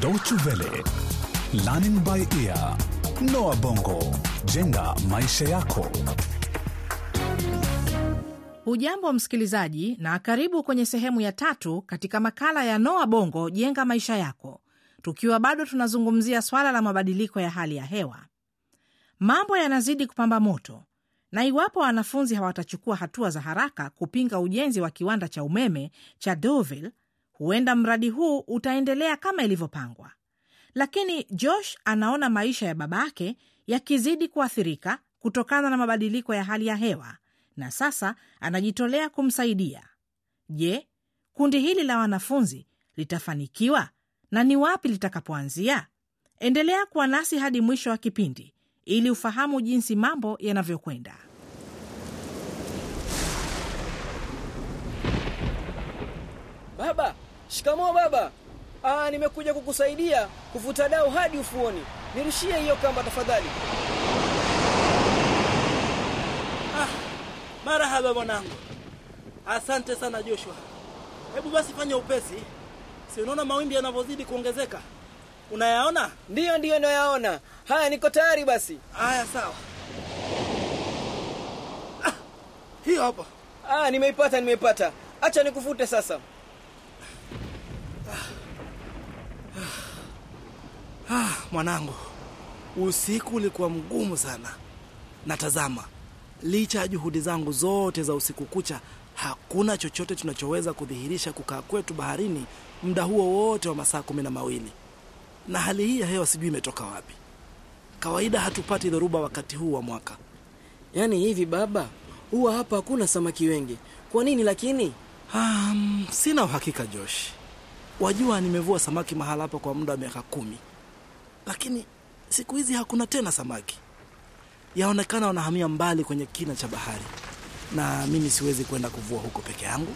Deutsche Welle, Learning by Ear, Noah Bongo, jenga maisha yako. Hujambo msikilizaji, na karibu kwenye sehemu ya tatu katika makala ya Noa Bongo jenga maisha yako, tukiwa bado tunazungumzia swala la mabadiliko ya hali ya hewa. Mambo yanazidi kupamba moto, na iwapo wanafunzi hawatachukua hatua za haraka kupinga ujenzi wa kiwanda cha umeme cha Deauville, huenda mradi huu utaendelea kama ilivyopangwa. Lakini Josh anaona maisha ya babake yakizidi kuathirika kutokana na mabadiliko ya hali ya hewa na sasa anajitolea kumsaidia. Je, kundi hili la wanafunzi litafanikiwa na ni wapi litakapoanzia? Endelea kuwa nasi hadi mwisho wa kipindi ili ufahamu jinsi mambo yanavyokwenda. Baba, shikamoo baba. Aa, nimekuja kukusaidia kuvuta dau hadi ufuoni. Nirushie hiyo kamba tafadhali. Marahaba mwanangu, asante sana Joshua. Hebu basi fanya upesi, si unaona mawimbi yanavyozidi kuongezeka? Unayaona? Ndiyo, ndiyo nayaona. Haya, niko tayari basi. Haya, sawa. Ah, hiyo hapo. Aa, nimeipata, nimeipata. Acha nikufute sasa. Ah, mwanangu, usiku ulikuwa mgumu sana. Natazama, licha ya juhudi zangu zote za usiku kucha, hakuna chochote tunachoweza kudhihirisha kukaa kwetu baharini muda huo wote wa masaa kumi na mawili. Na hali hii ya hewa sijui imetoka wapi. Kawaida hatupati dhoruba wakati huu wa mwaka. Yaani hivi baba, huwa hapa hakuna samaki wengi. Kwa nini lakini? Um, sina uhakika Josh. Wajua, nimevua samaki mahala hapa kwa muda wa miaka kumi, lakini siku hizi hakuna tena samaki. Yaonekana wanahamia mbali kwenye kina cha bahari, na mimi siwezi kwenda kuvua huko peke yangu.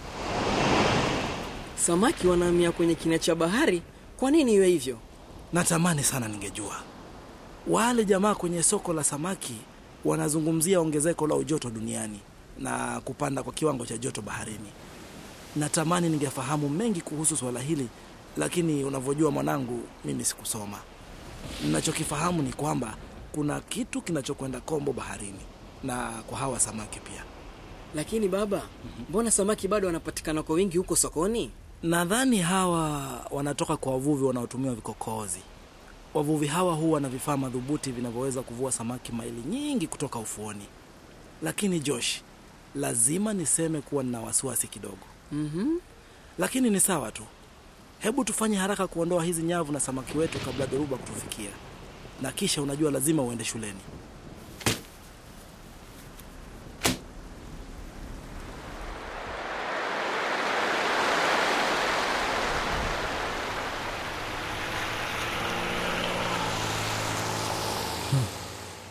Samaki wanahamia kwenye kina cha bahari? Kwa nini iwe hivyo? Natamani sana ningejua. Wale jamaa kwenye soko la samaki wanazungumzia ongezeko la ujoto duniani na kupanda kwa kiwango cha joto baharini. Natamani ningefahamu mengi kuhusu swala hili, lakini unavyojua mwanangu, mimi sikusoma. Ninachokifahamu ni kwamba kuna kitu kinachokwenda kombo baharini na kwa hawa samaki pia. Lakini baba, mbona samaki bado wanapatikana kwa wingi huko sokoni? Nadhani hawa wanatoka kwa wavuvi wanaotumia vikokozi. Wavuvi hawa huwa na vifaa madhubuti vinavyoweza kuvua samaki maili nyingi kutoka ufuoni. Lakini Josh, lazima niseme kuwa nina wasiwasi kidogo. Mhm. Lakini ni sawa tu. Hebu tufanye haraka kuondoa hizi nyavu na samaki wetu kabla dhoruba kutufikia, na kisha unajua, lazima uende shuleni.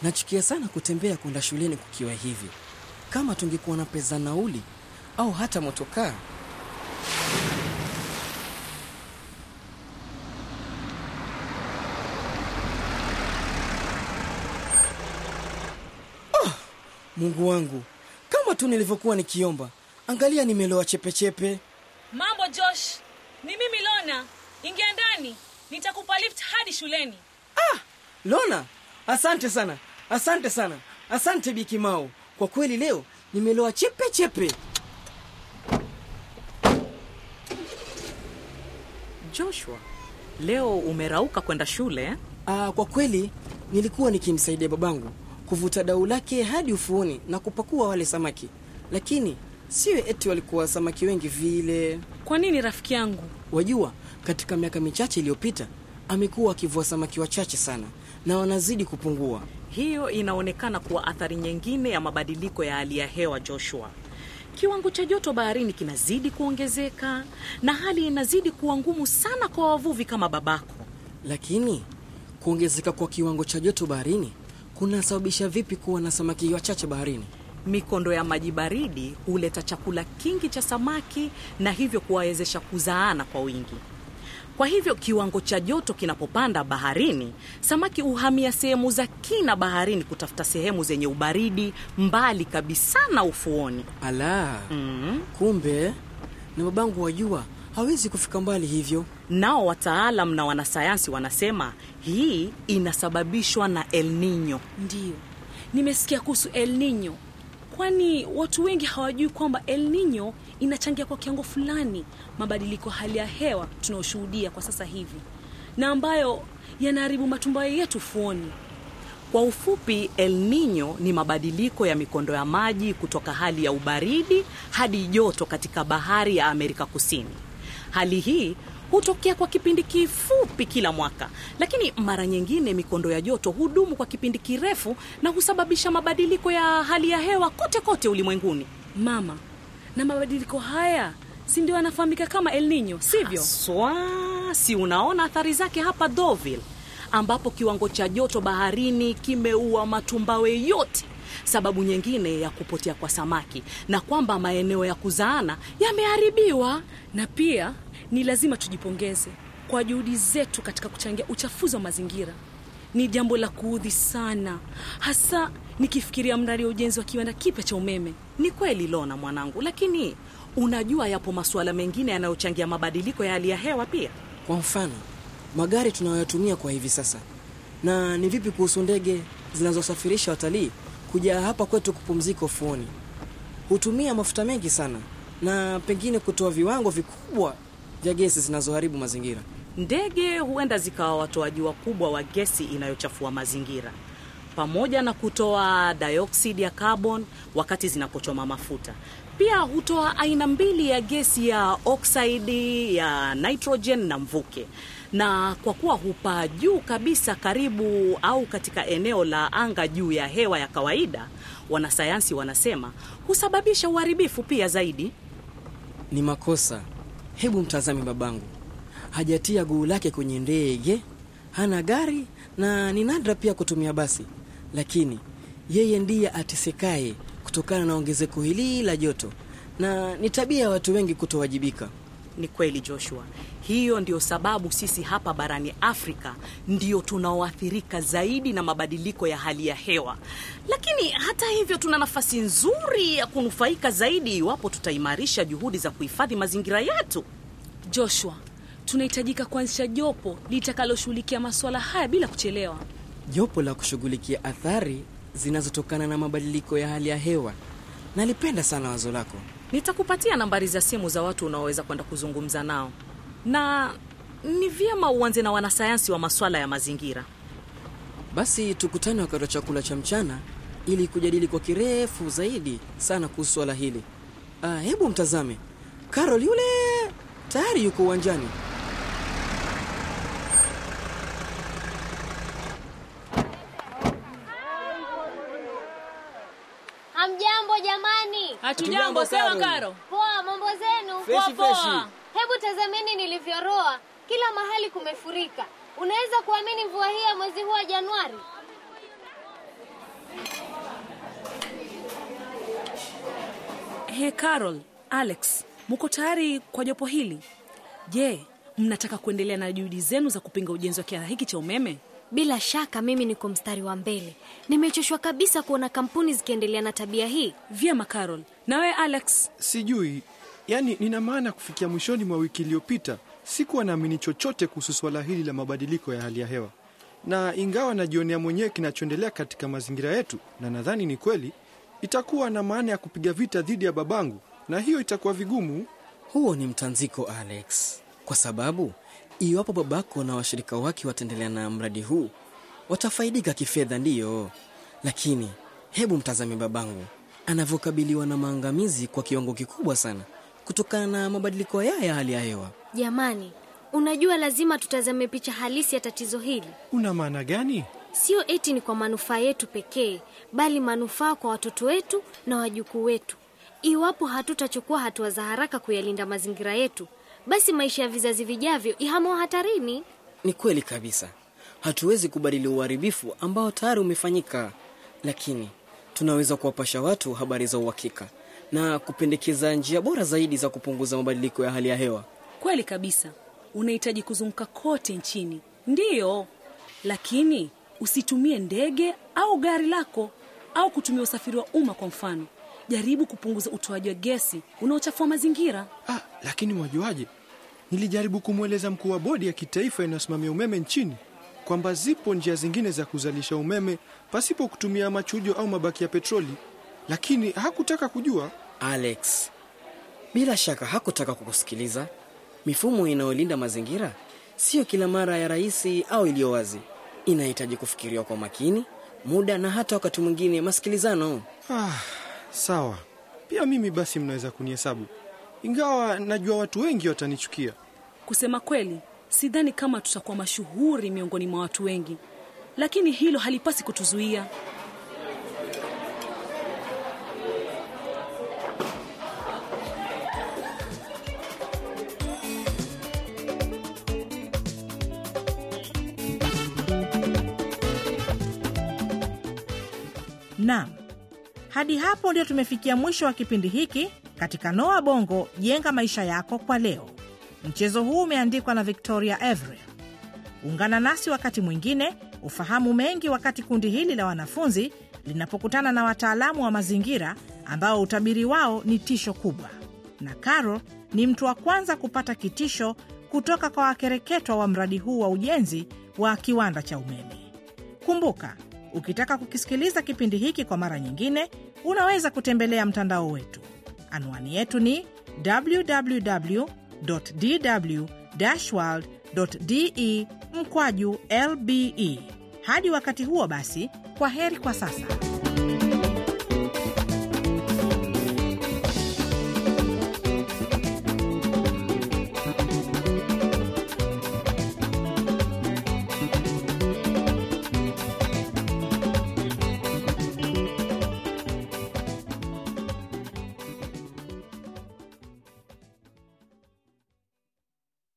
Nachukia sana kutembea kwenda shuleni kukiwa hivi. Kama tungekuwa na pesa nauli au hata motokaa. Ah, Mungu wangu, kama tu nilivyokuwa nikiomba. Angalia, nimeloa chepechepe. Mambo Josh, ni mimi Lona. Ingia ndani, nitakupa lift hadi shuleni. Lona, asante sana, asante sana, asante Bikimao. Kwa kweli leo nimeloa chepe chepe. Joshua, leo umerauka kwenda shule eh? Ah, kwa kweli nilikuwa nikimsaidia babangu kuvuta dau lake hadi ufuoni na kupakua wale samaki, lakini sio eti walikuwa samaki wengi vile. Kwa nini rafiki yangu? Wajua, katika miaka michache iliyopita amekuwa akivua samaki wachache sana na wanazidi kupungua. Hiyo inaonekana kuwa athari nyingine ya mabadiliko ya hali ya hewa Joshua. Kiwango cha joto baharini kinazidi kuongezeka na hali inazidi kuwa ngumu sana kwa wavuvi kama babako. Lakini kuongezeka kwa kiwango cha joto baharini kunasababisha vipi kuwa na samaki wachache baharini? Mikondo ya maji baridi huleta chakula kingi cha samaki na hivyo kuwawezesha kuzaana kwa wingi. Kwa hivyo kiwango cha joto kinapopanda baharini, samaki huhamia sehemu za kina baharini kutafuta sehemu zenye ubaridi mbali kabisa na ufuoni. Ala, Mm. kumbe na babangu wajua hawezi kufika mbali hivyo. Nao wataalam na wanasayansi wanasema hii inasababishwa na El Nino. Ndiyo, nimesikia kuhusu El Nino, kwani watu wengi hawajui kwamba El Nino inachangia kwa kiwango fulani mabadiliko ya hali ya hewa tunayoshuhudia kwa sasa hivi na ambayo yanaharibu matumbawe yetu fuoni. Kwa ufupi, El Nino ni mabadiliko ya mikondo ya maji kutoka hali ya ubaridi hadi joto katika bahari ya Amerika Kusini. Hali hii hutokea kwa kipindi kifupi kila mwaka, lakini mara nyingine mikondo ya joto hudumu kwa kipindi kirefu na husababisha mabadiliko ya hali ya hewa kote kote ulimwenguni. Mama, na mabadiliko haya si ndio yanafahamika kama El Nino, sivyo? Swa, si unaona athari zake hapa Deauville ambapo kiwango cha joto baharini kimeua matumbawe yote, sababu nyingine ya kupotea kwa samaki, na kwamba maeneo ya kuzaana yameharibiwa. Na pia ni lazima tujipongeze kwa juhudi zetu katika kuchangia uchafuzi wa mazingira. Ni jambo la kuudhi sana, hasa nikifikiria mradi wa ujenzi wa kiwanda kipya cha umeme. Ni kweli Lona mwanangu, lakini unajua yapo masuala mengine yanayochangia mabadiliko ya hali ya hewa pia. Kwa mfano, magari tunayoyatumia kwa hivi sasa. Na ni vipi kuhusu ndege zinazosafirisha watalii kuja hapa kwetu kupumzika ufuoni? Hutumia mafuta mengi sana na pengine kutoa viwango vikubwa vya gesi zinazoharibu mazingira. Ndege huenda zikawa watoaji wakubwa wa gesi inayochafua mazingira pamoja na kutoa dioksidi ya carbon wakati zinapochoma mafuta. Pia hutoa aina mbili ya gesi ya oksidi ya nitrogen na mvuke, na kwa kuwa hupaa juu kabisa karibu au katika eneo la anga juu ya hewa ya kawaida, wanasayansi wanasema husababisha uharibifu pia zaidi. Ni makosa. Hebu mtazame babangu, hajatia guu lake kwenye ndege, hana gari na ni nadra pia kutumia basi, lakini yeye ndiye atesekaye kutokana na ongezeko hili la joto, na ni tabia ya watu wengi kutowajibika. Ni kweli Joshua, hiyo ndio sababu sisi hapa barani Afrika ndio tunaoathirika zaidi na mabadiliko ya hali ya hewa, lakini hata hivyo tuna nafasi nzuri ya kunufaika zaidi iwapo tutaimarisha juhudi za kuhifadhi mazingira yetu. Joshua, tunahitajika kuanzisha jopo litakaloshughulikia masuala haya bila kuchelewa. Jopo la kushughulikia athari zinazotokana na mabadiliko ya hali ya hewa. Nalipenda sana wazo lako. Nitakupatia nambari za simu za watu unaoweza kwenda kuzungumza nao, na ni vyema uanze na wanasayansi wa masuala ya mazingira. Basi tukutane wakati wa chakula cha mchana ili kujadili kwa kirefu zaidi sana kuhusu swala hili. Ah, hebu mtazame Karol yule tayari yuko uwanjani. Hamjambo jamani. Hatujambo, sawa Karo. Poa, mambo zenu? Poa, poa. Hebu tazameni nilivyoroa, kila mahali kumefurika. Unaweza kuamini mvua hii ya mwezi huu wa Januari? He, Carol, Alex, muko tayari kwa jopo hili? Je, mnataka kuendelea na juhudi zenu za kupinga ujenzi wa kiwanda hiki cha umeme? Bila shaka mimi niko mstari wa mbele. Nimechoshwa kabisa kuona kampuni zikiendelea na tabia hii. Vyema Carol. Nawe Alex? Sijui, yaani nina maana kufikia mwishoni mwa wiki iliyopita sikuwa naamini chochote kuhusu swala hili la mabadiliko ya hali ya hewa, na ingawa najionea mwenyewe kinachoendelea katika mazingira yetu, na nadhani ni kweli, itakuwa na maana ya kupiga vita dhidi ya babangu, na hiyo itakuwa vigumu. Huo ni mtanziko Alex, kwa sababu iwapo babako na washirika wake wataendelea na mradi huu watafaidika kifedha, ndiyo, lakini hebu mtazame babangu anavyokabiliwa na maangamizi kwa kiwango kikubwa sana kutokana na mabadiliko yaya ya hali ya hewa. Jamani, unajua lazima tutazame picha halisi ya tatizo hili. Una maana gani? Sio eti ni kwa manufaa yetu pekee, bali manufaa kwa watoto wetu na wajukuu wetu. Iwapo hatutachukua hatua za haraka kuyalinda mazingira yetu, basi maisha ya vizazi vijavyo ihamo hatarini. Ni kweli kabisa, hatuwezi kubadili uharibifu ambao tayari umefanyika, lakini tunaweza kuwapasha watu habari za uhakika na kupendekeza njia bora zaidi za kupunguza mabadiliko ya hali ya hewa. Kweli kabisa, unahitaji kuzunguka kote nchini, ndiyo, lakini usitumie ndege au gari lako au kutumia usafiri wa umma. Kwa mfano, jaribu kupunguza utoaji wa gesi unaochafua mazingira. Ah, lakini mwajuaje, Nilijaribu kumweleza mkuu wa bodi ya kitaifa inayosimamia umeme nchini kwamba zipo njia zingine za kuzalisha umeme pasipo kutumia machujo au mabaki ya petroli, lakini hakutaka kujua. Alex, bila shaka hakutaka kukusikiliza. Mifumo inayolinda mazingira siyo kila mara ya rahisi au iliyo wazi. Inahitaji kufikiriwa kwa makini, muda na hata wakati mwingine masikilizano. Ah, sawa. Pia mimi basi mnaweza kunihesabu, ingawa najua watu wengi watanichukia. Kusema kweli, sidhani kama tutakuwa mashuhuri miongoni mwa watu wengi, lakini hilo halipasi kutuzuia. Hadi hapo ndio tumefikia mwisho wa kipindi hiki katika Noa Bongo jenga maisha yako kwa leo. Mchezo huu umeandikwa na Victoria Every. Ungana nasi wakati mwingine ufahamu mengi wakati kundi hili la wanafunzi linapokutana na wataalamu wa mazingira ambao utabiri wao ni tisho kubwa, na Carol ni mtu wa kwanza kupata kitisho kutoka kwa wakereketwa wa mradi huu wa ujenzi wa kiwanda cha umeme. Kumbuka, ukitaka kukisikiliza kipindi hiki kwa mara nyingine, unaweza kutembelea mtandao wetu. Anwani yetu ni www dw world de mkwaju lbe. Hadi wakati huo basi, kwa heri kwa sasa.